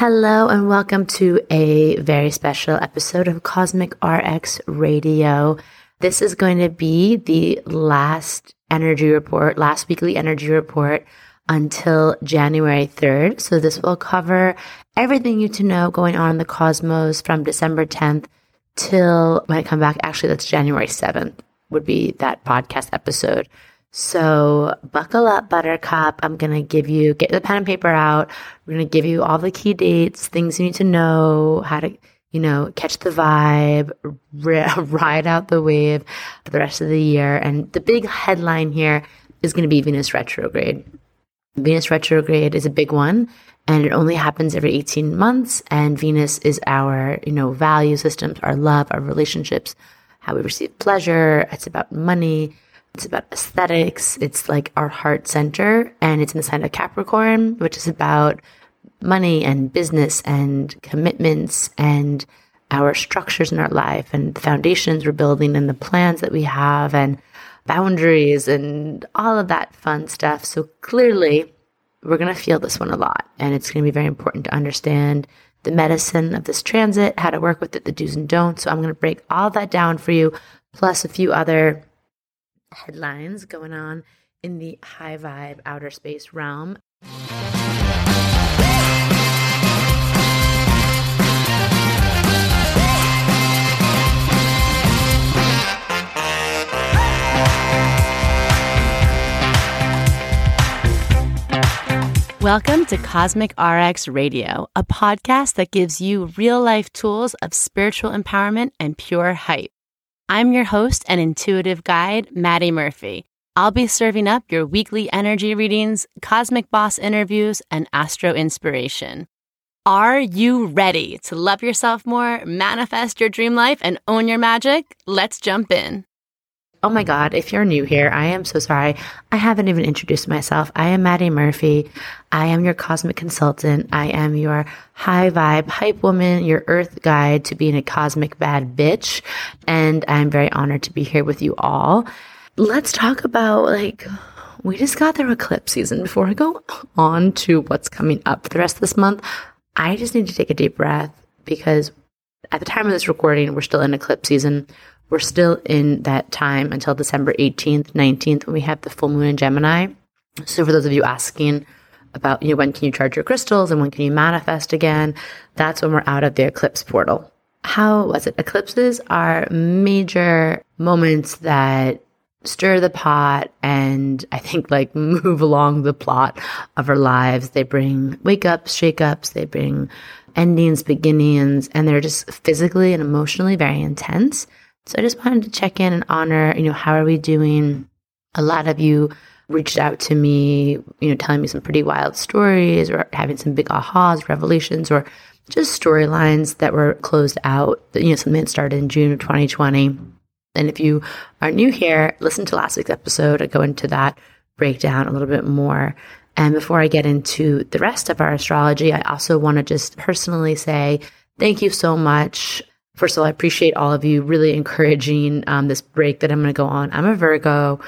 Hello, and welcome to a very special episode of Cosmic RX Radio. This is going to be the last energy report, last weekly energy report until January 3rd. So, this will cover everything you need to know going on in the cosmos from December 10th till when I come back. Actually, that's January 7th, would be that podcast episode. So buckle up, Buttercup. I'm going to give you, get the pen and paper out. We're going to give you all the key dates, things you need to know, how to, you know, catch the vibe, ride out the wave for the rest of the year. And the big headline here is going to be Venus retrograde. Venus retrograde is a big one and it only happens every 18 months. And Venus is our, you know, value systems, our love, our relationships, how we receive pleasure. It's about money it's about aesthetics. It's like our heart center and it's in the sign of Capricorn, which is about money and business and commitments and our structures in our life and the foundations we're building and the plans that we have and boundaries and all of that fun stuff. So clearly, we're going to feel this one a lot. And it's going to be very important to understand the medicine of this transit, how to work with it, the do's and don'ts. So I'm going to break all that down for you, plus a few other headlines going on in the high vibe outer space realm. Welcome to Cosmic RX Radio, a podcast that gives you real life tools of spiritual empowerment and pure hype. I'm your host and intuitive guide, Madi Murphy. I'll be serving up your weekly energy readings, cosmic boss interviews, and astro inspiration. Are you ready to love yourself more, manifest your dream life, and own your magic? Let's jump in. Oh my God, if you're new here, I am so sorry. I haven't even introduced myself. I am Madi Murphy. I am your cosmic consultant. I am your high vibe hype woman, your earth guide to being a cosmic bad bitch. And I'm very honored to be here with you all. Let's talk about like, we just got through eclipse season. Before I go on to what's coming up for the rest of this month, I just need to take a deep breath because at the time of this recording, we're still in eclipse season we're still in that time until December 18th, 19th, when we have the full moon in Gemini. So for those of you asking about, you know, when can you charge your crystals and when can you manifest again, that's when we're out of the eclipse portal. How was it? Eclipses are major moments that stir the pot and I think like move along the plot of our lives. They bring wake ups, shake ups, they bring endings, beginnings, and they're just physically and emotionally very intense. So I just wanted to check in and honor, you know, how are we doing? A lot of you reached out to me, you know, telling me some pretty wild stories or having some big ahas, revelations, or just storylines that were closed out, you know, something that started in June of 2020. And if you are new here, listen to last week's episode. I go into that breakdown a little bit more. And before I get into the rest of our astrology, I also want to just personally say thank you so much First of all, I appreciate all of you really encouraging um, this break that I'm going to go on. I'm a Virgo.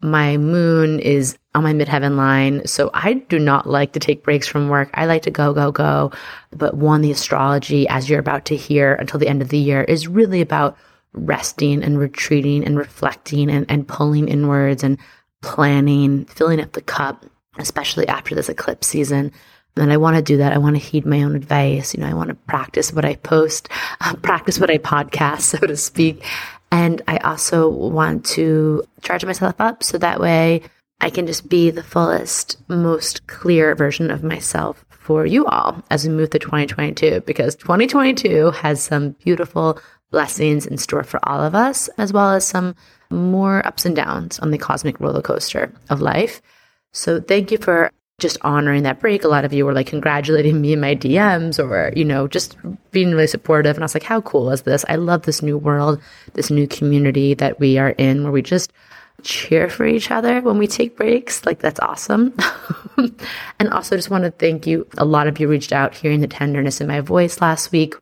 My moon is on my midheaven line. So I do not like to take breaks from work. I like to go, go, go. But one, the astrology, as you're about to hear until the end of the year, is really about resting and retreating and reflecting and, and pulling inwards and planning, filling up the cup, especially after this eclipse season. And I want to do that. I want to heed my own advice. You know, I want to practice what I post, uh, practice what I podcast, so to speak. And I also want to charge myself up so that way I can just be the fullest, most clear version of myself for you all as we move to 2022 because 2022 has some beautiful blessings in store for all of us, as well as some more ups and downs on the cosmic roller coaster of life. So thank you for just honoring that break. A lot of you were like congratulating me in my DMs or, you know, just being really supportive. And I was like, how cool is this? I love this new world, this new community that we are in where we just cheer for each other when we take breaks. Like, that's awesome. and also, just want to thank you. A lot of you reached out hearing the tenderness in my voice last week.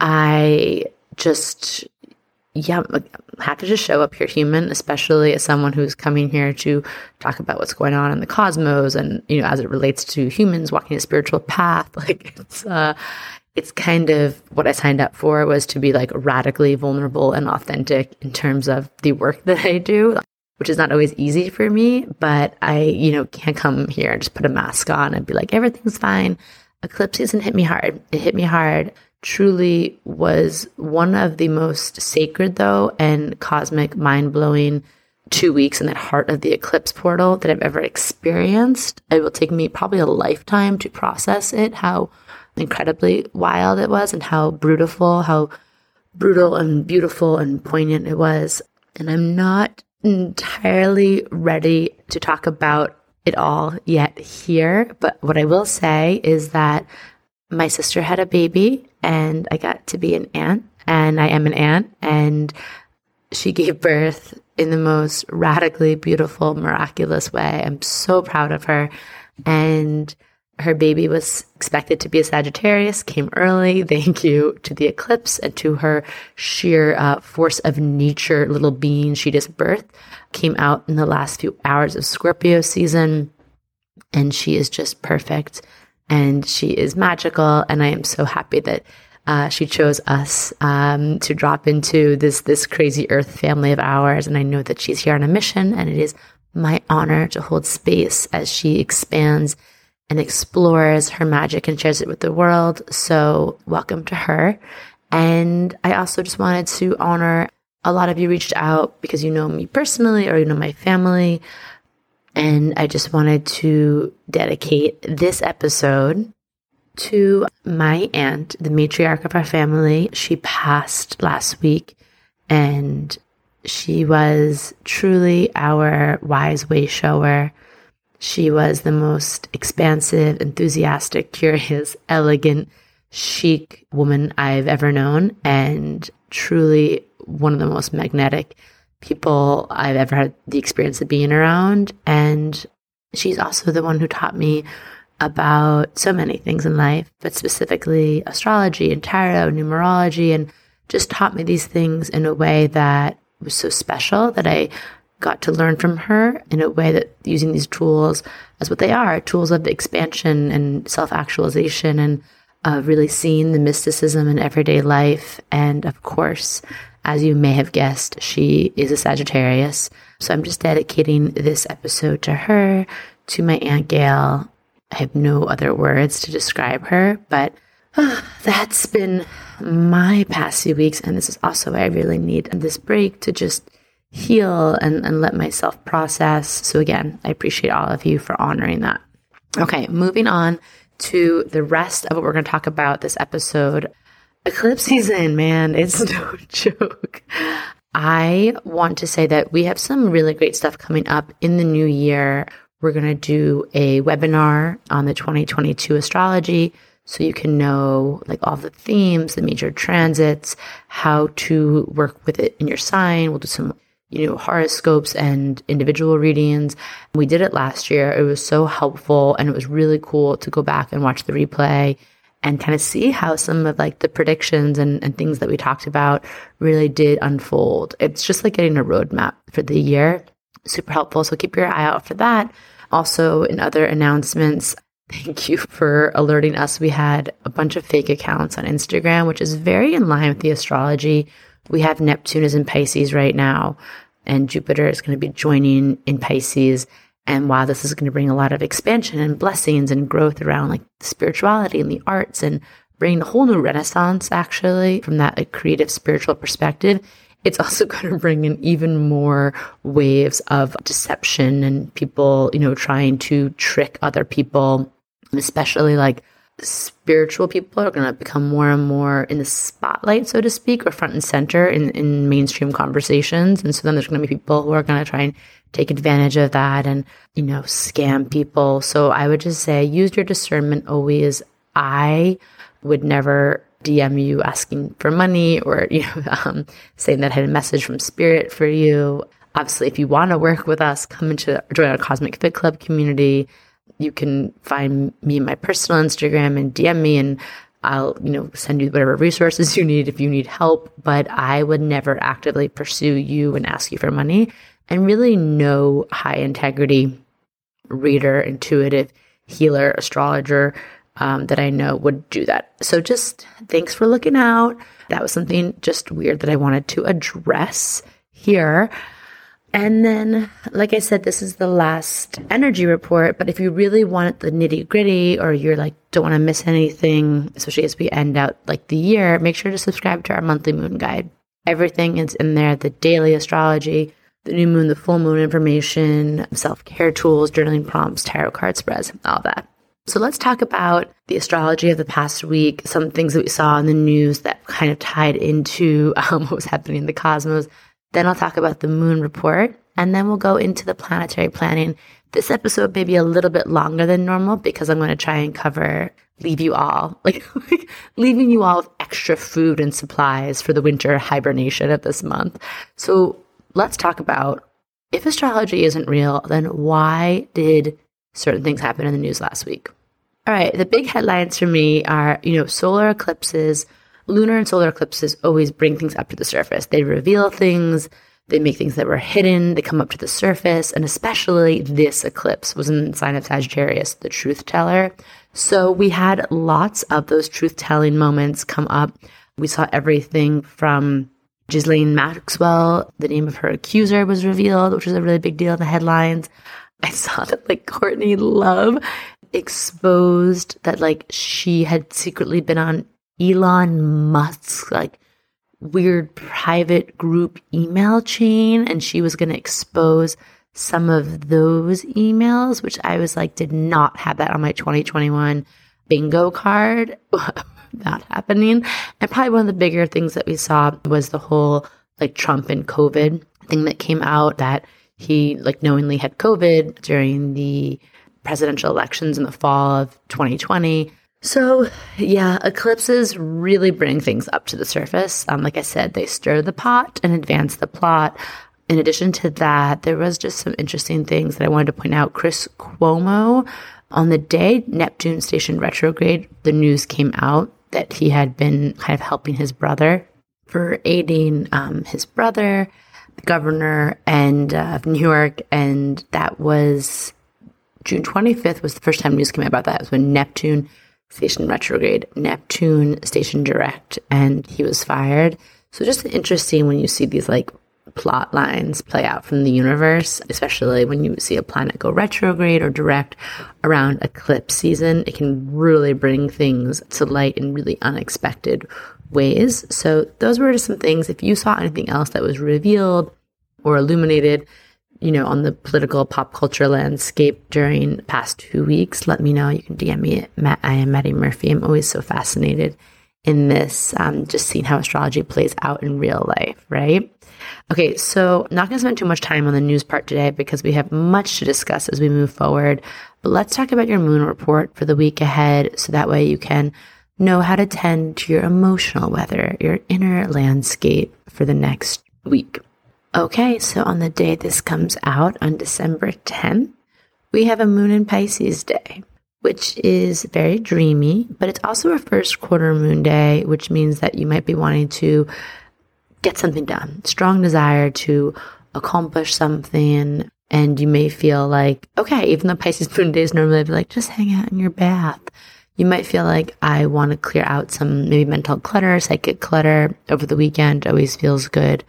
I just yeah, have to just show up here human, especially as someone who's coming here to talk about what's going on in the cosmos and, you know, as it relates to humans walking a spiritual path. Like it's, uh, it's kind of what I signed up for was to be like radically vulnerable and authentic in terms of the work that I do, which is not always easy for me, but I, you know, can't come here and just put a mask on and be like, everything's fine. Eclipse season hit me hard. It hit me hard truly was one of the most sacred, though, and cosmic, mind blowing two weeks in that heart of the eclipse portal that I've ever experienced. It will take me probably a lifetime to process it, how incredibly wild it was, and how brutal, how brutal and beautiful and poignant it was. And I'm not entirely ready to talk about it all yet here, but what I will say is that my sister had a baby and I got to be an aunt and I am an aunt and she gave birth in the most radically beautiful, miraculous way. I'm so proud of her. And her baby was expected to be a Sagittarius, came early. Thank you to the eclipse and to her sheer uh, force of nature little being she just birthed. Came out in the last few hours of Scorpio season. And she is just perfect and she is magical. And I am so happy that uh, she chose us um, to drop into this this crazy Earth family of ours. And I know that she's here on a mission, and it is my honor to hold space as she expands and explores her magic and shares it with the world. So welcome to her. And I also just wanted to honor a lot of you reached out because you know me personally or you know my family. And I just wanted to dedicate this episode to my aunt, the matriarch of our family. She passed last week and she was truly our wise way shower. She was the most expansive, enthusiastic, curious, elegant, chic woman I've ever known, and truly one of the most magnetic people I've ever had the experience of being around. And she's also the one who taught me about so many things in life, but specifically astrology and tarot, numerology, and just taught me these things in a way that was so special that I got to learn from her in a way that using these tools as what they are tools of expansion and self actualization and uh, really seeing the mysticism in everyday life. And of course, as you may have guessed, she is a Sagittarius. So I'm just dedicating this episode to her, to my Aunt Gail. I have no other words to describe her, but uh, that's been my past few weeks. And this is also why I really need this break to just heal and, and let myself process. So again, I appreciate all of you for honoring that. Okay, moving on to the rest of what we're going to talk about this episode. Eclipse season, man, it's no joke. I want to say that we have some really great stuff coming up in the new year. We're going to do a webinar on the 2022 astrology so you can know like all the themes, the major transits, how to work with it in your sign. We'll do some you know, horoscopes and individual readings. We did it last year. It was so helpful and it was really cool to go back and watch the replay and kind of see how some of like the predictions and, and things that we talked about really did unfold. It's just like getting a roadmap for the year. Super helpful. So keep your eye out for that. Also, in other announcements, thank you for alerting us. We had a bunch of fake accounts on Instagram, which is very in line with the astrology. We have Neptune is in Pisces right now, and Jupiter is going to be joining in Pisces. And while this is going to bring a lot of expansion and blessings and growth around like spirituality and the arts and bring a whole new renaissance actually from that like, creative spiritual perspective, it's also going to bring in even more waves of deception and people, you know, trying to trick other people, especially like spiritual people are going to become more and more in the spotlight, so to speak, or front and center in, in mainstream conversations. And so then there's going to be people who are going to try and take advantage of that and, you know, scam people. So I would just say use your discernment always. I would never DM you asking for money or, you know, um, saying that I had a message from spirit for you. Obviously, if you want to work with us, come into join our Cosmic Fit Club community. You can find me in my personal Instagram and DM me and I'll, you know, send you whatever resources you need if you need help, but I would never actively pursue you and ask you for money. And really no high integrity reader, intuitive healer, astrologer um, that I know would do that. So just thanks for looking out. That was something just weird that I wanted to address here. And then, like I said, this is the last energy report. But if you really want the nitty gritty or you're like, don't want to miss anything, especially as we end out like the year, make sure to subscribe to our monthly moon guide. Everything is in there the daily astrology, the new moon, the full moon information, self care tools, journaling prompts, tarot card spreads, all that. So let's talk about the astrology of the past week, some things that we saw in the news that kind of tied into um, what was happening in the cosmos. Then I'll talk about the moon report, and then we'll go into the planetary planning. This episode may be a little bit longer than normal because I'm going to try and cover, leave you all, like, like leaving you all with extra food and supplies for the winter hibernation of this month. So let's talk about if astrology isn't real, then why did certain things happen in the news last week? All right, the big headlines for me are, you know, solar eclipses, lunar and solar eclipses always bring things up to the surface. They reveal things, they make things that were hidden, they come up to the surface, and especially this eclipse was in the sign of Sagittarius, the truth teller. So we had lots of those truth telling moments come up. We saw everything from Ghislaine Maxwell, the name of her accuser was revealed, which was a really big deal in the headlines. I saw that like Courtney Love exposed that like she had secretly been on Elon Musk's like weird private group email chain and she was going to expose some of those emails, which I was like, did not have that on my 2021 bingo card. that happening. And probably one of the bigger things that we saw was the whole like Trump and COVID thing that came out that he like knowingly had COVID during the presidential elections in the fall of 2020. So, yeah, eclipses really bring things up to the surface. Um, like I said, they stir the pot and advance the plot. In addition to that, there was just some interesting things that I wanted to point out. Chris Cuomo, on the day Neptune stationed retrograde, the news came out that he had been kind of helping his brother for aiding um, his brother, the governor, and uh, of New York, and that was June 25th was the first time news came out about that. It was when Neptune station retrograde, Neptune station direct, and he was fired. So just interesting when you see these like plot lines play out from the universe, especially when you see a planet go retrograde or direct around eclipse season. It can really bring things to light in really unexpected ways. So those were just some things. If you saw anything else that was revealed or illuminated, you know, on the political pop culture landscape during past two weeks, let me know. You can DM me at Matt, I am Madi Murphy. I'm always so fascinated in this, um, just seeing how astrology plays out in real life, right? Okay, so not going to spend too much time on the news part today because we have much to discuss as we move forward. But let's talk about your moon report for the week ahead so that way you can know how to tend to your emotional weather, your inner landscape for the next week. Okay, so on the day this comes out on December 10th, we have a moon in Pisces day, which is very dreamy, but it's also a first quarter moon day, which means that you might be wanting to get something done, strong desire to accomplish something. And you may feel like, okay, even though Pisces moon days normally I'd be like, just hang out in your bath. You might feel like I want to clear out some maybe mental clutter, psychic clutter over the weekend. Always feels good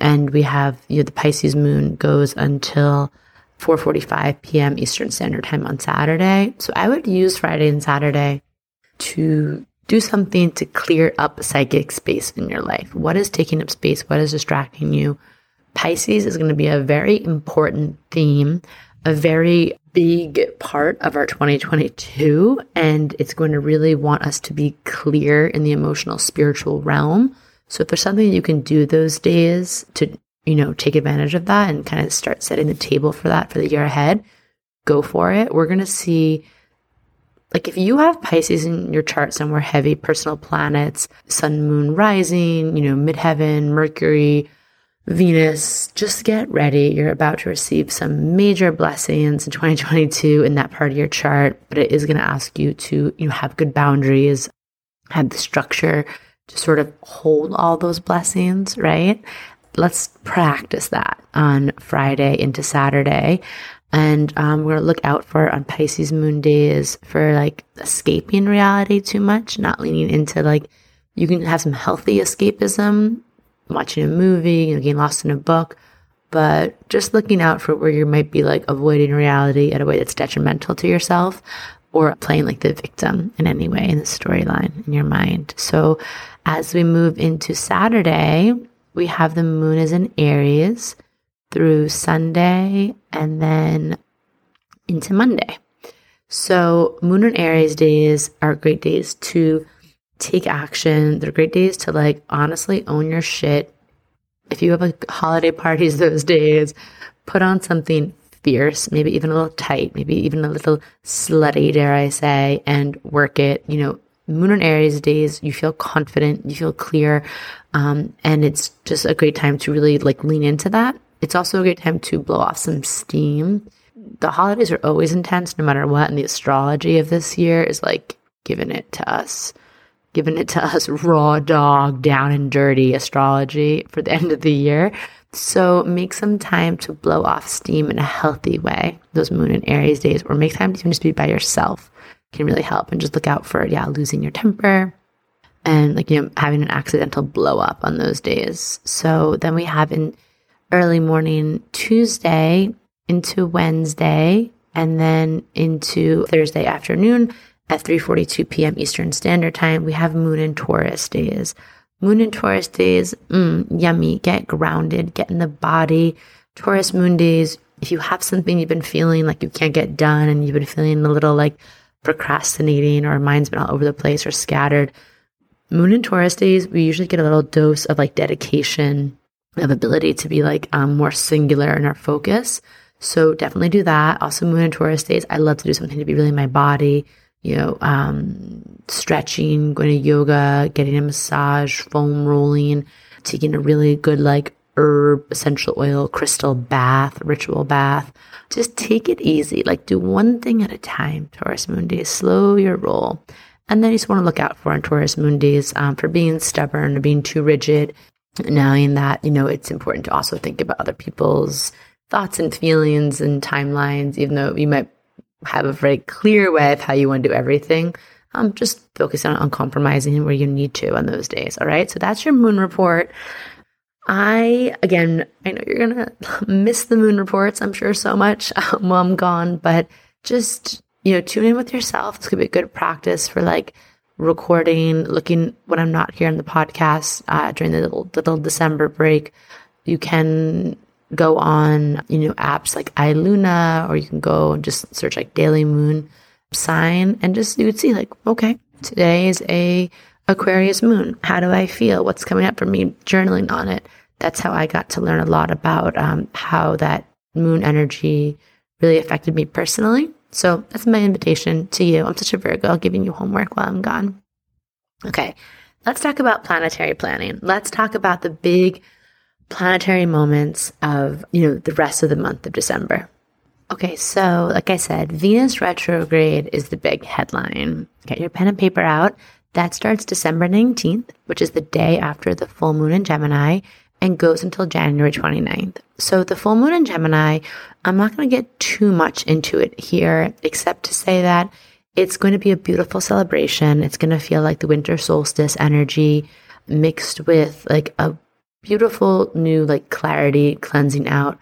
and we have you know, the Pisces moon goes until 4:45 p.m. Eastern Standard Time on Saturday. So I would use Friday and Saturday to do something to clear up psychic space in your life. What is taking up space? What is distracting you? Pisces is going to be a very important theme, a very big part of our 2022, and it's going to really want us to be clear in the emotional, spiritual realm so if there's something you can do those days to, you know, take advantage of that and kind of start setting the table for that for the year ahead, go for it. We're going to see like if you have Pisces in your chart somewhere heavy, personal planets, sun, moon rising, you know, midheaven, Mercury, Venus, just get ready. You're about to receive some major blessings in 2022 in that part of your chart, but it is going to ask you to, you know, have good boundaries, have the structure to sort of hold all those blessings, right? Let's practice that on Friday into Saturday. And um, we're to look out for on Pisces moon days for like escaping reality too much, not leaning into like, you can have some healthy escapism, watching a movie, you know, getting lost in a book, but just looking out for where you might be like avoiding reality in a way that's detrimental to yourself or playing like the victim in any way in the storyline in your mind. So as we move into Saturday, we have the moon is in Aries through Sunday and then into Monday. So moon and Aries days are great days to take action. They're great days to like honestly own your shit. If you have like holiday parties those days, put on something fierce, maybe even a little tight, maybe even a little slutty, dare I say, and work it. You know, Moon and Aries days, you feel confident, you feel clear, um, and it's just a great time to really like lean into that. It's also a great time to blow off some steam. The holidays are always intense, no matter what, and the astrology of this year is like giving it to us giving it to us raw dog, down and dirty astrology for the end of the year. So make some time to blow off steam in a healthy way, those moon and Aries days, or make time to even just be by yourself can really help. And just look out for, yeah, losing your temper and like, you know, having an accidental blow up on those days. So then we have in early morning Tuesday into Wednesday and then into Thursday afternoon at 3:42 p.m. Eastern Standard Time, we have Moon and Taurus days. Moon and Taurus days, mm, yummy. Get grounded, get in the body. Taurus moon days, if you have something you've been feeling like you can't get done and you've been feeling a little like procrastinating or mind's been all over the place or scattered, Moon and Taurus days, we usually get a little dose of like dedication, of ability to be like um, more singular in our focus. So definitely do that. Also, Moon and Taurus days, I love to do something to be really my body you know, um, stretching, going to yoga, getting a massage, foam rolling, taking a really good like herb, essential oil, crystal bath, ritual bath. Just take it easy. Like do one thing at a time. Taurus moon days, slow your roll. And then you just want to look out for on Taurus moon days um, for being stubborn or being too rigid, knowing that, you know, it's important to also think about other people's thoughts and feelings and timelines, even though you might have a very clear way of how you want to do everything. Um, just focus on compromising where you need to on those days. All right. So that's your moon report. I, again, I know you're going to miss the moon reports, I'm sure so much um, while I'm gone, but just, you know, tune in with yourself. This could be a good practice for like recording, looking when I'm not here on the podcast uh, during the little, little December break. You can go on, you know, apps like iLuna, or you can go and just search like Daily Moon sign and just you would see like, okay, today is a Aquarius moon. How do I feel? What's coming up for me? Journaling on it. That's how I got to learn a lot about um, how that moon energy really affected me personally. So that's my invitation to you. I'm such a Virgo, giving you homework while I'm gone. Okay, let's talk about planetary planning. Let's talk about the big planetary moments of, you know, the rest of the month of December. Okay, so like I said, Venus retrograde is the big headline. Get your pen and paper out. That starts December 19th, which is the day after the full moon in Gemini, and goes until January 29th. So the full moon in Gemini, I'm not going to get too much into it here, except to say that it's going to be a beautiful celebration. It's going to feel like the winter solstice energy mixed with like a beautiful new like clarity, cleansing out,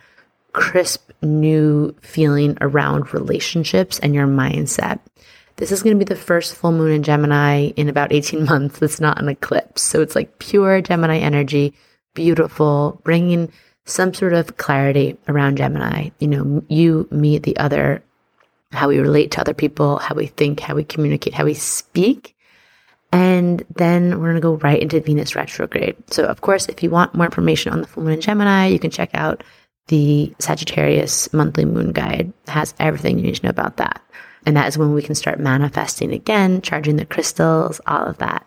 crisp new feeling around relationships and your mindset. This is going to be the first full moon in Gemini in about 18 months. It's not an eclipse. So it's like pure Gemini energy, beautiful, bringing some sort of clarity around Gemini. You know, you, me, the other, how we relate to other people, how we think, how we communicate, how we speak. And then we're going to go right into Venus retrograde. So, of course, if you want more information on the full moon in Gemini, you can check out the Sagittarius monthly moon guide. It has everything you need to know about that. And that is when we can start manifesting again, charging the crystals, all of that.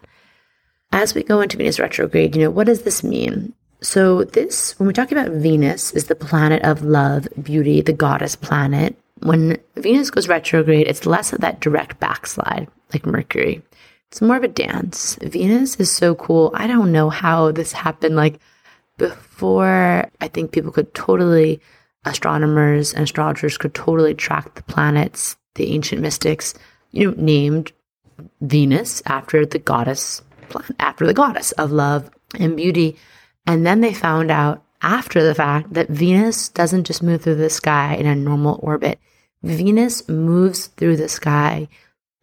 As we go into Venus retrograde, you know, what does this mean? So, this, when we talk about Venus, is the planet of love, beauty, the goddess planet. When Venus goes retrograde, it's less of that direct backslide like Mercury. it's more of a dance. Venus is so cool. I don't know how this happened. Like before, I think people could totally, astronomers and astrologers could totally track the planets. The ancient mystics, you know, named Venus after the goddess, after the goddess of love and beauty. And then they found out after the fact that Venus doesn't just move through the sky in a normal orbit. Venus moves through the sky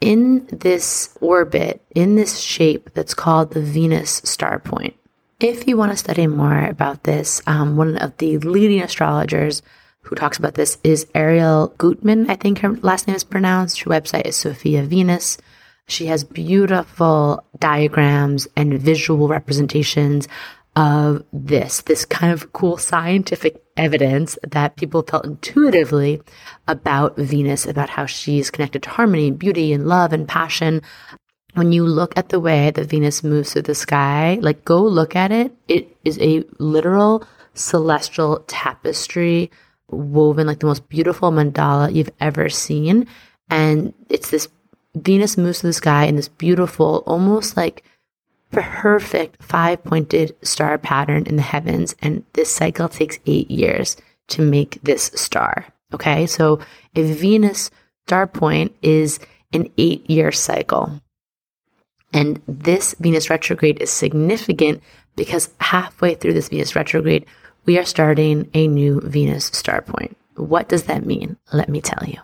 in this orbit, in this shape that's called the Venus star point. If you want to study more about this, um, one of the leading astrologers who talks about this is Arielle Guttman. I think her last name is pronounced. Her website is Sophia Venus. She has beautiful diagrams and visual representations of this, this kind of cool scientific evidence that people felt intuitively about Venus, about how she's connected to harmony and beauty and love and passion. When you look at the way that Venus moves through the sky, like go look at it. It is a literal celestial tapestry woven like the most beautiful mandala you've ever seen. And it's this Venus moves through the sky in this beautiful, almost like perfect five pointed star pattern in the heavens. And this cycle takes eight years to make this star. Okay. So a Venus star point is an eight year cycle. And this Venus retrograde is significant because halfway through this Venus retrograde, we are starting a new Venus star point. What does that mean? Let me tell you.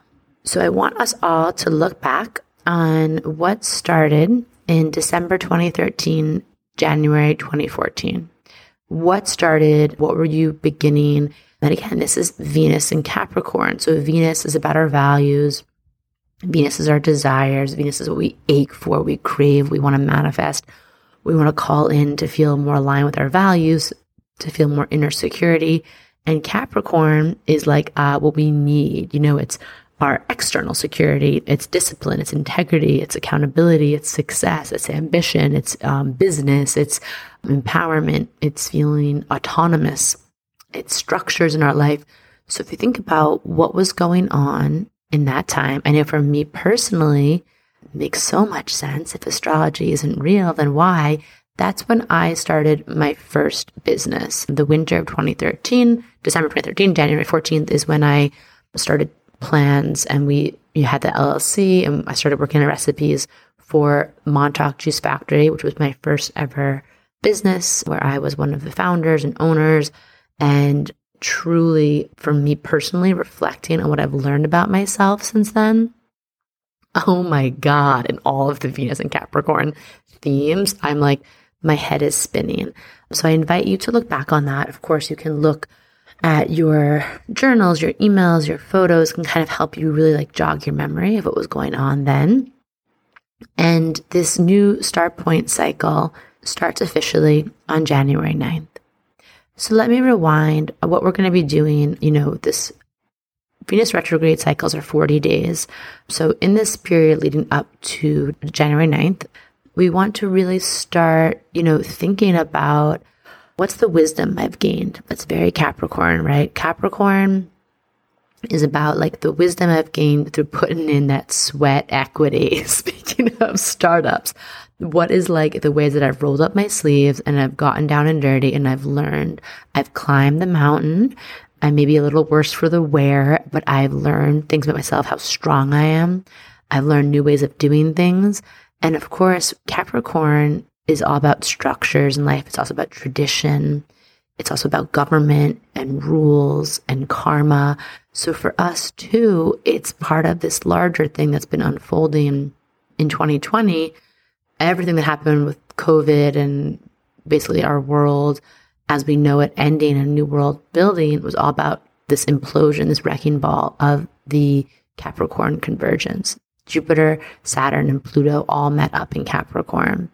So I want us all to look back on what started in December 2013, January 2014. What started? What were you beginning? And again, this is Venus and Capricorn. So Venus is about our values. Venus is our desires. Venus is what we ache for, we crave, we want to manifest. We want to call in to feel more aligned with our values, to feel more inner security. And Capricorn is like uh, what we need. You know, it's our external security, it's discipline, it's integrity, it's accountability, it's success, it's ambition, it's um, business, it's empowerment, it's feeling autonomous, it's structures in our life. So if you think about what was going on in that time, I know for me personally, makes so much sense. If astrology isn't real, then why? That's when I started my first business. The winter of 2013, December 2013, January 14th is when I started plans and we had the LLC and I started working on recipes for Montauk Juice Factory, which was my first ever business where I was one of the founders and owners and truly for me personally reflecting on what I've learned about myself since then. Oh my God. And all of the Venus and Capricorn themes, I'm like, my head is spinning. So I invite you to look back on that. Of course, you can look at your journals, your emails, your photos can kind of help you really like jog your memory of what was going on then. And this new star point cycle starts officially on January 9th. So let me rewind what we're going to be doing. You know, this Venus retrograde cycles are 40 days. So in this period leading up to January 9th, we want to really start, you know, thinking about what's the wisdom I've gained? That's very Capricorn, right? Capricorn is about like the wisdom I've gained through putting in that sweat equity. Speaking of startups, what is like the ways that I've rolled up my sleeves and I've gotten down and dirty and I've learned. I've climbed the mountain. I may be a little worse for the wear, but I've learned things about myself, how strong I am. I've learned new ways of doing things. And of course, Capricorn is all about structures in life. It's also about tradition. It's also about government and rules and karma. So for us too, it's part of this larger thing that's been unfolding in 2020. Everything that happened with COVID and basically our world as we know it ending and a new world building was all about this implosion, this wrecking ball of the Capricorn convergence. Jupiter, Saturn, and Pluto all met up in Capricorn.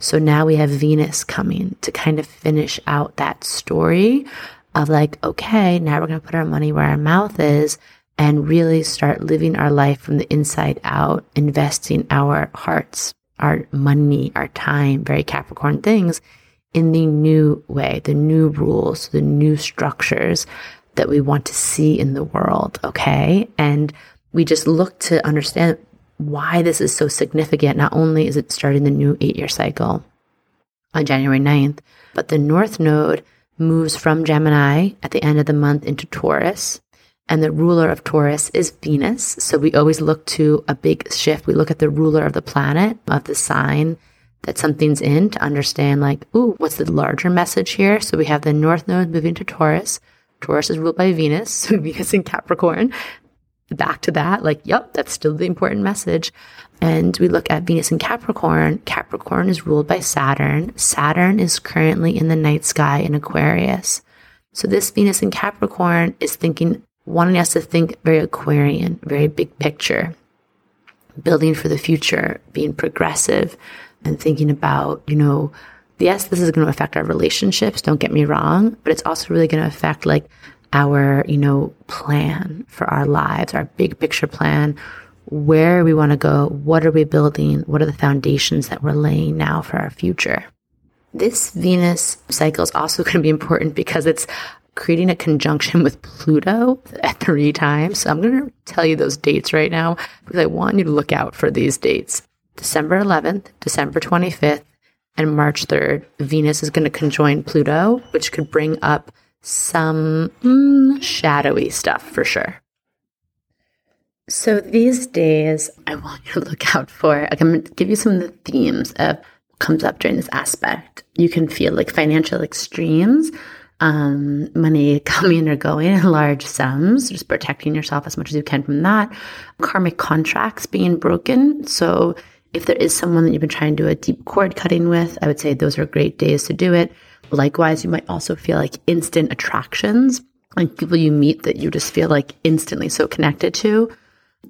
So now we have Venus coming to kind of finish out that story of like, okay, now we're going to put our money where our mouth is and really start living our life from the inside out, investing our hearts, our money, our time, very Capricorn things in the new way, the new rules, the new structures that we want to see in the world. Okay. And we just look to understand why this is so significant. Not only is it starting the new eight year cycle on January 9th, but the North Node moves from Gemini at the end of the month into Taurus. And the ruler of Taurus is Venus. So we always look to a big shift. We look at the ruler of the planet, of the sign that something's in to understand, like, ooh, what's the larger message here? So we have the North Node moving to Taurus. Taurus is ruled by Venus, Venus in Capricorn. Back to that, like, yep, that's still the important message. And we look at Venus in Capricorn. Capricorn is ruled by Saturn. Saturn is currently in the night sky in Aquarius. So this Venus in Capricorn is thinking, wanting us to think very Aquarian, very big picture, building for the future, being progressive, and thinking about, you know, yes, this is going to affect our relationships. Don't get me wrong, but it's also really going to affect like our, you know, plan for our lives, our big picture plan, where we want to go, what are we building, what are the foundations that we're laying now for our future. This Venus cycle is also going to be important because it's creating a conjunction with Pluto at three times. So I'm going to tell you those dates right now because I want you to look out for these dates. December 11th, December 25th, and March 3rd, Venus is going to conjoin Pluto, which could bring up some mm, shadowy stuff for sure. So these days, I want you to look out for. I'm going to give you some of the themes of comes up during this aspect. You can feel like financial extremes, um, money coming or going in large sums, just protecting yourself as much as you can from that. Karmic contracts being broken. So if there is someone that you've been trying to do a deep cord cutting with, I would say those are great days to do it. Likewise, you might also feel like instant attractions, like people you meet that you just feel like instantly so connected to.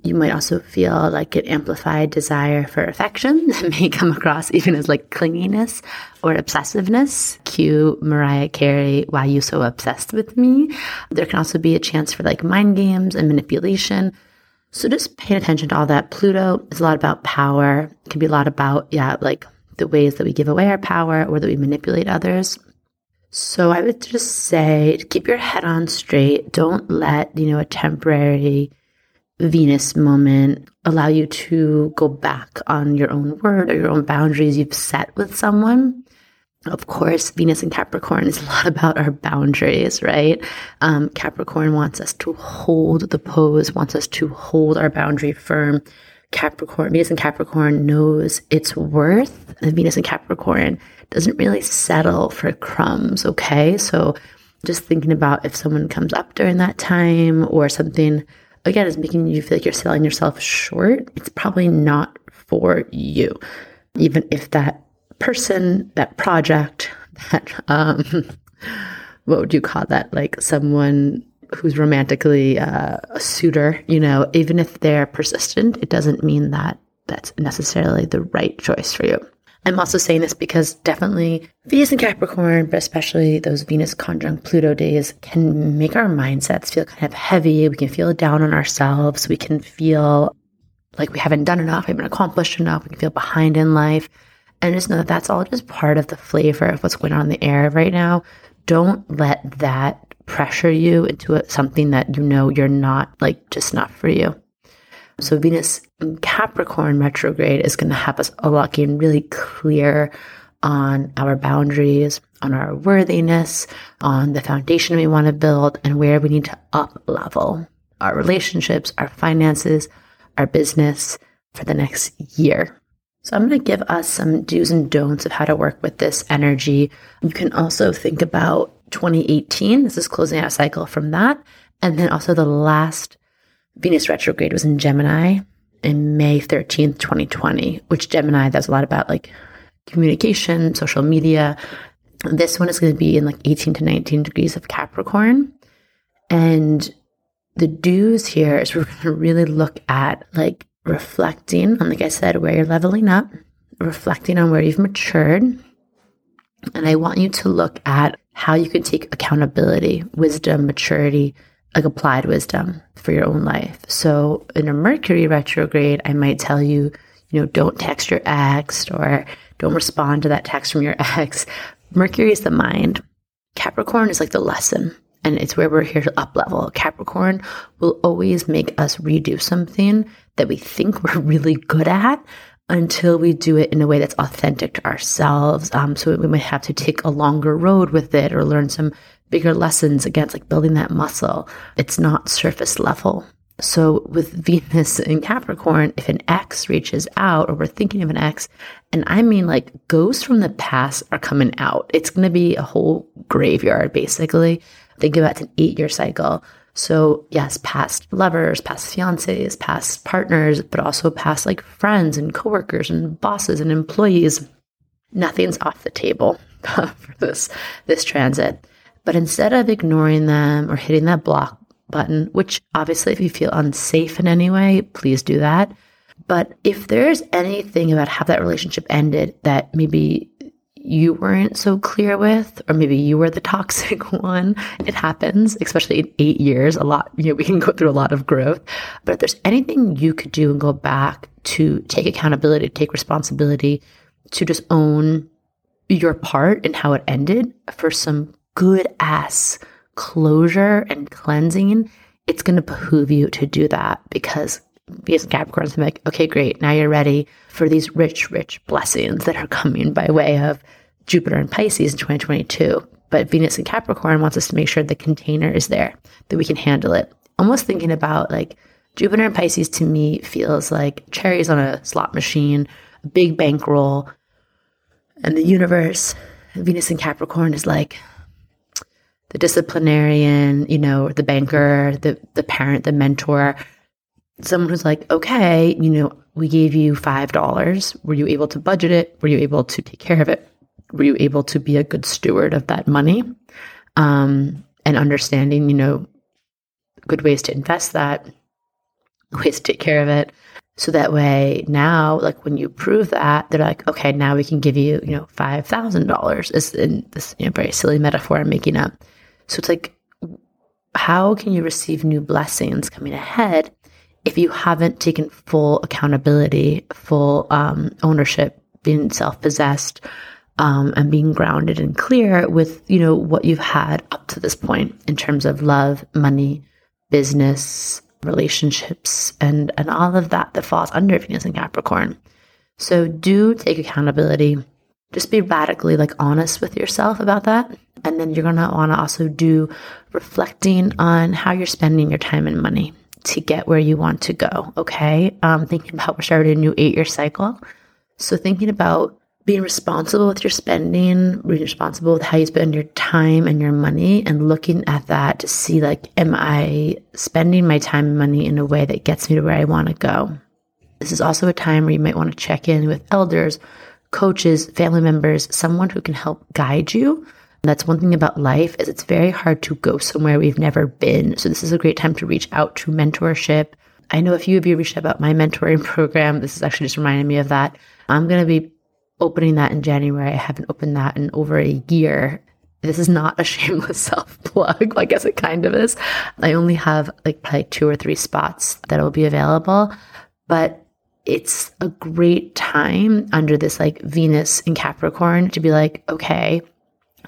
You might also feel like an amplified desire for affection that may come across even as like clinginess or obsessiveness. Cue Mariah Carey, Why You So Obsessed with Me. There can also be a chance for like mind games and manipulation so just paying attention to all that. Pluto is a lot about power. It can be a lot about, yeah, like the ways that we give away our power or that we manipulate others. So I would just say keep your head on straight. Don't let, you know, a temporary Venus moment allow you to go back on your own word or your own boundaries you've set with someone of course, Venus and Capricorn is a lot about our boundaries, right? Um, Capricorn wants us to hold the pose, wants us to hold our boundary firm. Capricorn, Venus and Capricorn knows its worth. The Venus and Capricorn doesn't really settle for crumbs, okay? So just thinking about if someone comes up during that time or something, again, is making you feel like you're selling yourself short, it's probably not for you. Even if that person, that project, that um, what would you call that? Like someone who's romantically uh, a suitor. You know, even if they're persistent, it doesn't mean that that's necessarily the right choice for you. I'm also saying this because definitely Venus and Capricorn, but especially those Venus conjunct Pluto days, can make our mindsets feel kind of heavy. We can feel down on ourselves. We can feel like we haven't done enough, we haven't accomplished enough. We can feel behind in life. And just know that that's all just part of the flavor of what's going on in the air right now. Don't let that pressure you into a, something that you know you're not, like, just not for you. So, Venus in Capricorn retrograde is going to have us all getting really clear on our boundaries, on our worthiness, on the foundation we want to build, and where we need to up level our relationships, our finances, our business for the next year. So I'm going to give us some do's and don'ts of how to work with this energy. You can also think about 2018. This is closing out cycle from that. And then also the last Venus retrograde was in Gemini in May 13th, 2020, which Gemini, that's a lot about like communication, social media. This one is going to be in like 18 to 19 degrees of Capricorn. And the do's here is we're going to really look at like reflecting on, like I said, where you're leveling up, reflecting on where you've matured. And I want you to look at how you can take accountability, wisdom, maturity, like applied wisdom for your own life. So in a Mercury retrograde, I might tell you, you know, don't text your ex or don't respond to that text from your ex. Mercury is the mind. Capricorn is like the lesson. And it's where we're here to up level. Capricorn will always make us redo something that we think we're really good at until we do it in a way that's authentic to ourselves. Um, so we might have to take a longer road with it or learn some bigger lessons against like building that muscle. It's not surface level. So with Venus in Capricorn, if an ex reaches out or we're thinking of an ex, and I mean like ghosts from the past are coming out, it's going to be a whole graveyard basically. Think about an eight year cycle. So yes, past lovers, past fiancés, past partners, but also past like friends and coworkers and bosses and employees. Nothing's off the table for this this transit. But instead of ignoring them or hitting that block button, which obviously, if you feel unsafe in any way, please do that. But if there's anything about how that relationship ended that maybe you weren't so clear with, or maybe you were the toxic one, it happens, especially in eight years. A lot, you know, we can go through a lot of growth. But if there's anything you could do and go back to take accountability, take responsibility, to just own your part and how it ended for some good ass closure and cleansing, it's going to behoove you to do that because Venus and I'm like, okay, great. Now you're ready for these rich, rich blessings that are coming by way of Jupiter and Pisces in 2022. But Venus and Capricorn wants us to make sure the container is there, that we can handle it. Almost thinking about like Jupiter and Pisces to me feels like cherries on a slot machine, a big bankroll. And the universe, Venus and Capricorn is like, the disciplinarian, you know, the banker, the the parent, the mentor, someone who's like, okay, you know, we gave you five dollars. Were you able to budget it? Were you able to take care of it? Were you able to be a good steward of that money? Um, and understanding, you know, good ways to invest that, ways to take care of it. So that way now, like when you prove that, they're like, okay, now we can give you, you know, five thousand dollars. Is in this you know, very silly metaphor I'm making up. So it's like, how can you receive new blessings coming ahead if you haven't taken full accountability, full um, ownership, being self possessed, um, and being grounded and clear with you know what you've had up to this point in terms of love, money, business, relationships, and and all of that that falls under Venus and Capricorn. So do take accountability just be radically like honest with yourself about that. And then you're want to also do reflecting on how you're spending your time and money to get where you want to go. Okay. Um, thinking about we're starting a new eight year cycle. So thinking about being responsible with your spending, being responsible with how you spend your time and your money, and looking at that to see like, am I spending my time and money in a way that gets me to where I want to go? This is also a time where you might want to check in with elders coaches, family members, someone who can help guide you. That's one thing about life is it's very hard to go somewhere we've never been. So this is a great time to reach out to mentorship. I know a few of you reached out about my mentoring program. This is actually just reminding me of that. I'm going to be opening that in January. I haven't opened that in over a year. This is not a shameless self plug. I guess it kind of is. I only have like probably two or three spots that will be available, but it's a great time under this like Venus in Capricorn to be like, okay,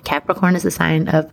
Capricorn is a sign of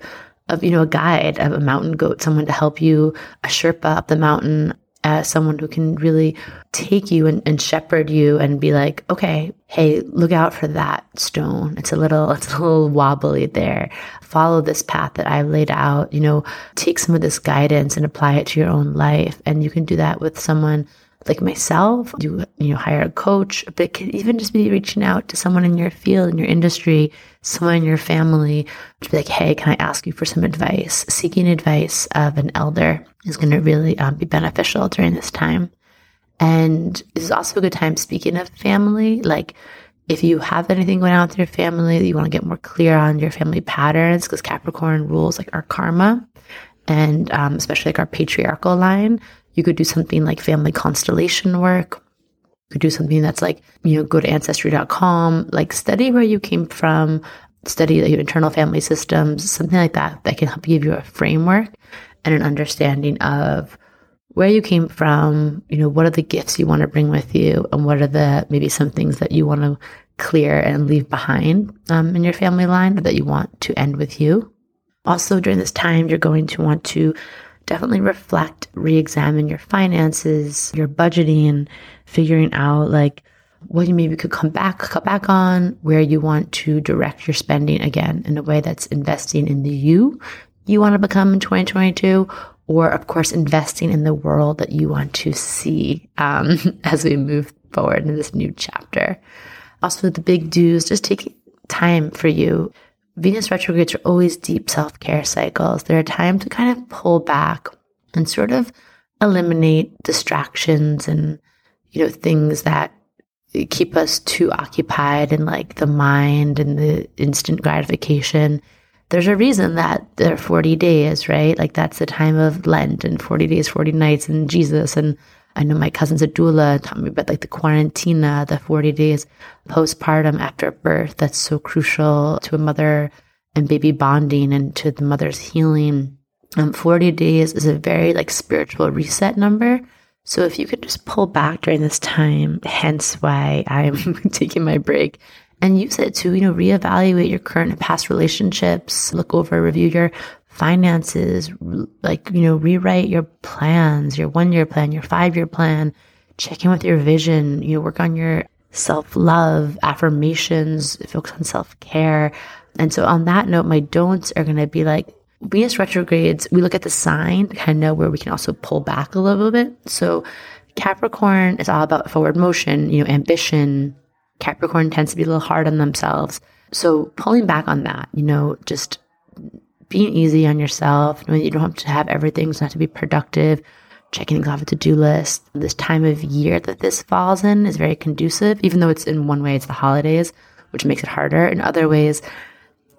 of you know a guide, of a mountain goat, someone to help you, a Sherpa up the mountain, as someone who can really take you and, and, shepherd you and be like, okay, hey, look out for that stone. It's a little, it's a little wobbly there. Follow this path that I've laid out. You know, take some of this guidance and apply it to your own life. And you can do that with someone like myself, you you know hire a coach, but it could even just be reaching out to someone in your field, in your industry, someone in your family, to be like, hey, can I ask you for some advice? Seeking advice of an elder is going to really um, be beneficial during this time. And this is also a good time. Speaking of family, like if you have anything going on with your family that you want to get more clear on your family patterns, because Capricorn rules like our karma and um, especially like our patriarchal line. You could do something like family constellation work. You could do something that's like, you know, go to ancestry.com, like study where you came from, study your internal family systems, something like that, that can help give you a framework and an understanding of where you came from, you know, what are the gifts you want to bring with you, and what are the maybe some things that you want to clear and leave behind um, in your family line or that you want to end with you. Also, during this time, you're going to want to definitely reflect, re examine your finances, your budgeting, figuring out like what you maybe could come back, cut back on, where you want to direct your spending again in a way that's investing in the you you want to become in 2022, or of course, investing in the world that you want to see um, as we move forward in this new chapter. Also, the big do's, just taking time for you. Venus retrogrades are always deep self care cycles. They're a time to kind of pull back and sort of eliminate distractions and, you know, things that keep us too occupied in like the mind and the instant gratification. There's a reason that there are 40 days, right? Like that's the time of Lent and 40 days, 40 nights and Jesus. And I know my cousin's a doula taught me about like the quarantina, the 40 days postpartum after birth. That's so crucial to a mother and baby bonding and to the mother's healing. Um, 40 days is a very like spiritual reset number so if you could just pull back during this time, hence why I'm taking my break and use it to, you know, reevaluate your current and past relationships, look over, review your finances, like, you know, rewrite your plans, your one year plan, your five year plan, check in with your vision, you know, work on your self love, affirmations, focus on self care. And so on that note, my don'ts are going to be like, Venus retrogrades, we look at the sign, kind of know where we can also pull back a little bit. So Capricorn is all about forward motion, you know, ambition. Capricorn tends to be a little hard on themselves. So pulling back on that, you know, just being easy on yourself, knowing you don't have to have everything, doesn't to be productive, checking things off a to-do list. This time of year that this falls in is very conducive, even though it's in one way, it's the holidays, which makes it harder. In other ways,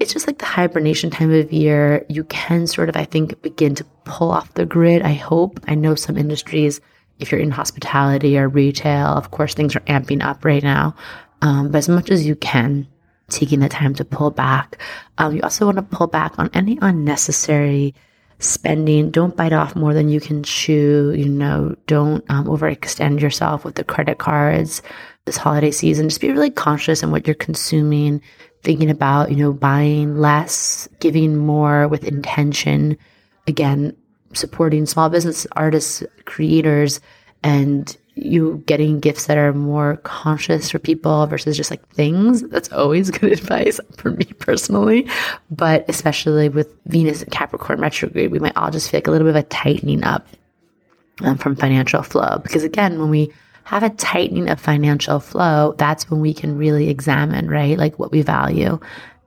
it's just like the hibernation time of year. You can sort of, I think, begin to pull off the grid. I hope. I know some industries, if you're in hospitality or retail, of course, things are amping up right now. Um, but as much as you can, taking the time to pull back. Um, you also want to pull back on any unnecessary spending. Don't bite off more than you can chew. You know, don't um, overextend yourself with the credit cards this holiday season. Just be really conscious in what you're consuming thinking about, you know, buying less, giving more with intention. Again, supporting small business artists, creators, and you getting gifts that are more conscious for people versus just like things. That's always good advice for me personally. But especially with Venus and Capricorn retrograde, we might all just feel like a little bit of a tightening up um, from financial flow. Because again, when we have a tightening of financial flow, that's when we can really examine, right? Like what we value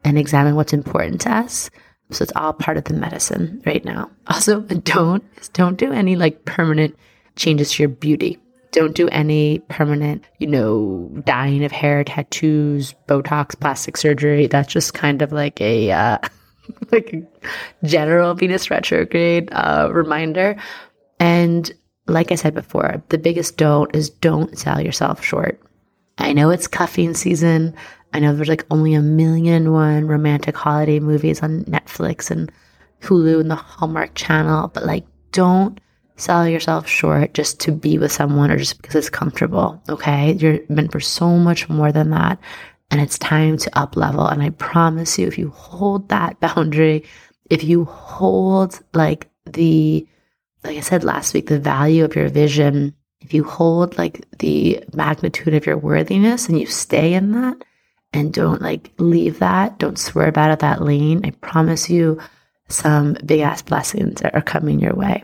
and examine what's important to us. So it's all part of the medicine right now. Also, don't don't do any like permanent changes to your beauty. Don't do any permanent, you know, dyeing of hair, tattoos, Botox, plastic surgery. That's just kind of like a uh, like a general Venus retrograde uh, reminder. And like I said before, the biggest don't is don't sell yourself short. I know it's cuffing season. I know there's like only a million and one romantic holiday movies on Netflix and Hulu and the Hallmark channel, but like don't sell yourself short just to be with someone or just because it's comfortable. Okay. You're meant for so much more than that. And it's time to up level. And I promise you, if you hold that boundary, if you hold like the like I said last week, the value of your vision, if you hold like the magnitude of your worthiness and you stay in that and don't like leave that, don't swerve out of that lane, I promise you some big ass blessings are coming your way.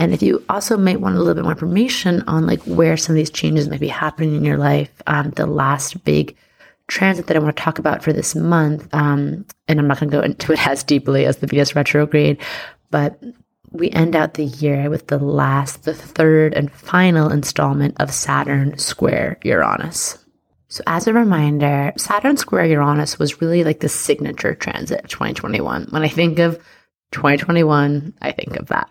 And if you also might want a little bit more information on like where some of these changes might be happening in your life, um, the last big transit that I want to talk about for this month, um, and I'm not going to go into it as deeply as the Venus retrograde, but we end out the year with the last, the third and final installment of Saturn square Uranus. So, as a reminder, Saturn square Uranus was really like the signature transit of 2021. When I think of 2021, I think of that.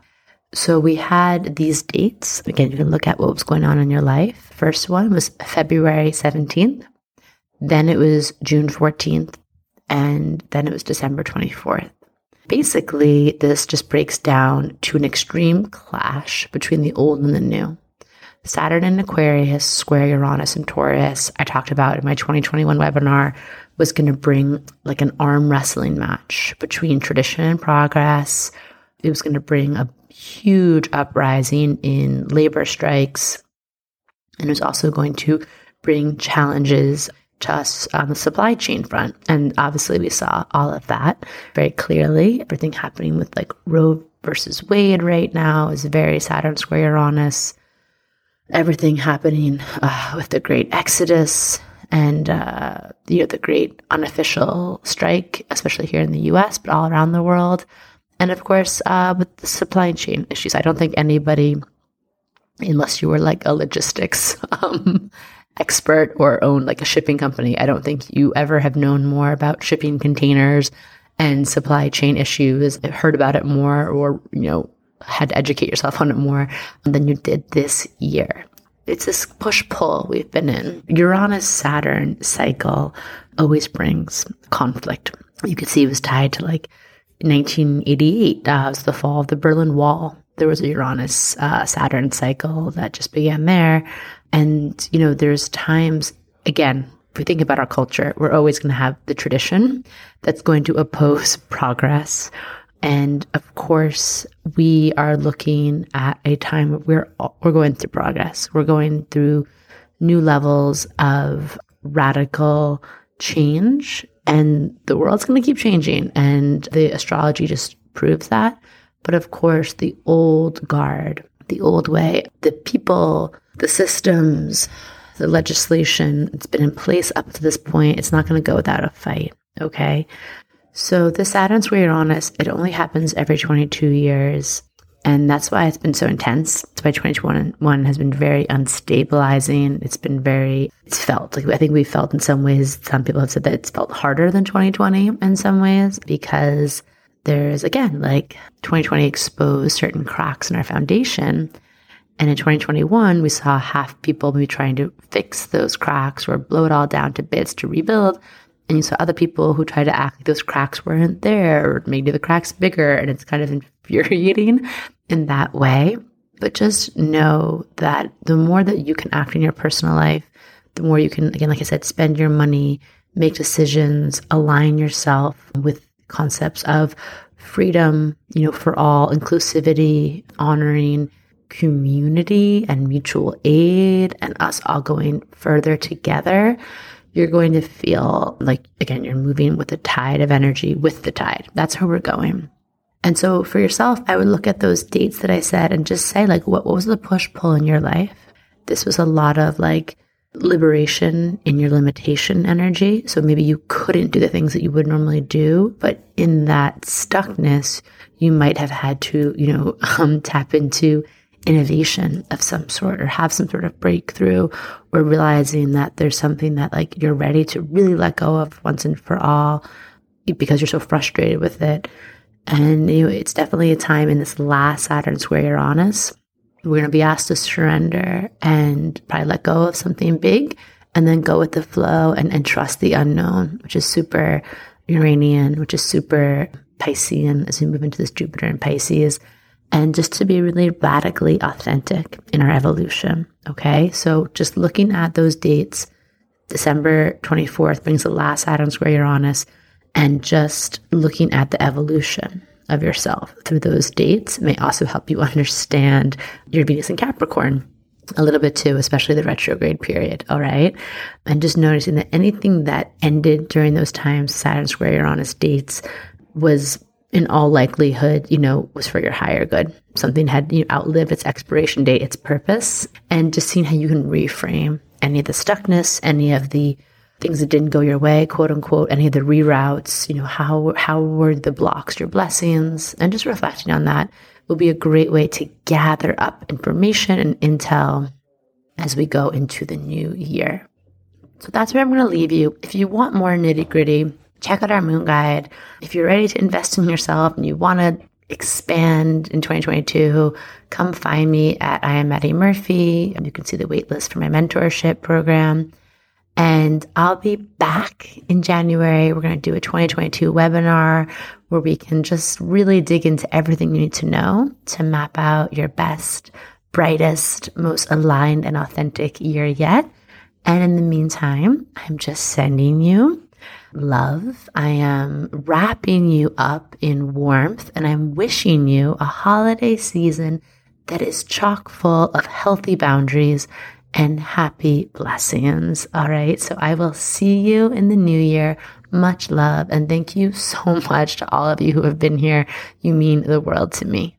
So, we had these dates. Again, you can look at what was going on in your life. First one was February 17th, then it was June 14th, and then it was December 24th. Basically, this just breaks down to an extreme clash between the old and the new. Saturn in Aquarius, square Uranus and Taurus, I talked about in my 2021 webinar, was going to bring like an arm wrestling match between tradition and progress. It was going to bring a huge uprising in labor strikes. And it was also going to bring challenges to us on the supply chain front. And obviously, we saw all of that very clearly. Everything happening with like Roe versus Wade right now is very Saturn square Uranus. Everything happening uh, with the great exodus and uh, you know the great unofficial strike, especially here in the U.S., but all around the world, and of course uh, with the supply chain issues. I don't think anybody, unless you were like a logistics um, expert or own like a shipping company, I don't think you ever have known more about shipping containers and supply chain issues, heard about it more, or you know had to educate yourself on it more than you did this year. It's this push pull we've been in. Uranus Saturn cycle always brings conflict. You could see it was tied to like 1988, uh, was the fall of the Berlin Wall. There was a Uranus uh, Saturn cycle that just began there. And, you know, there's times, again, if we think about our culture, we're always going to have the tradition that's going to oppose progress and of course, we are looking at a time where we're we're going through progress. We're going through new levels of radical change, and the world's going to keep changing. And the astrology just proves that. But of course, the old guard, the old way, the people, the systems, the legislation that's been in place up to this point, it's not going to go without a fight. Okay. So the Saturn square Uranus, it only happens every 22 years. And that's why it's been so intense. It's why 2021 has been very unstabilizing. It's been very, it's felt like I think we felt in some ways, some people have said that it's felt harder than 2020 in some ways because there's again, like 2020 exposed certain cracks in our foundation. And in 2021, we saw half people maybe trying to fix those cracks or blow it all down to bits to rebuild. And you saw other people who try to act like those cracks weren't there, or maybe the cracks bigger, and it's kind of infuriating in that way. But just know that the more that you can act in your personal life, the more you can, again, like I said, spend your money, make decisions, align yourself with concepts of freedom, you know, for all, inclusivity, honoring community and mutual aid, and us all going further together you're going to feel like, again, you're moving with the tide of energy with the tide. That's where we're going. And so for yourself, I would look at those dates that I said and just say, like, what, what was the push pull in your life? This was a lot of like liberation in your limitation energy. So maybe you couldn't do the things that you would normally do, but in that stuckness, you might have had to, you know, um, tap into innovation of some sort or have some sort of breakthrough or realizing that there's something that like you're ready to really let go of once and for all because you're so frustrated with it. And you know, it's definitely a time in this last Saturn square Uranus. We're going to be asked to surrender and probably let go of something big and then go with the flow and, and trust the unknown, which is super Uranian, which is super Piscean as we move into this Jupiter and Pisces and just to be really radically authentic in our evolution. Okay. So just looking at those dates, December 24th brings the last Saturn square Uranus, and just looking at the evolution of yourself through those dates may also help you understand your Venus in Capricorn a little bit too, especially the retrograde period. All right. And just noticing that anything that ended during those times, Saturn square Uranus dates, was in all likelihood, you know, was for your higher good. Something had you know, outlived its expiration date, its purpose, and just seeing how you can reframe any of the stuckness, any of the things that didn't go your way, quote unquote, any of the reroutes, you know, how how were the blocks your blessings, and just reflecting on that will be a great way to gather up information and intel as we go into the new year. So that's where I'm going to leave you. If you want more nitty gritty, check out our moon guide. If you're ready to invest in yourself and you want to expand in 2022, come find me at I am Madi Murphy. You can see the waitlist for my mentorship program. And I'll be back in January. We're going to do a 2022 webinar where we can just really dig into everything you need to know to map out your best brightest, most aligned and authentic year yet. And in the meantime, I'm just sending you love. I am wrapping you up in warmth and I'm wishing you a holiday season that is chock full of healthy boundaries and happy blessings. All right. So I will see you in the new year. Much love. And thank you so much to all of you who have been here. You mean the world to me.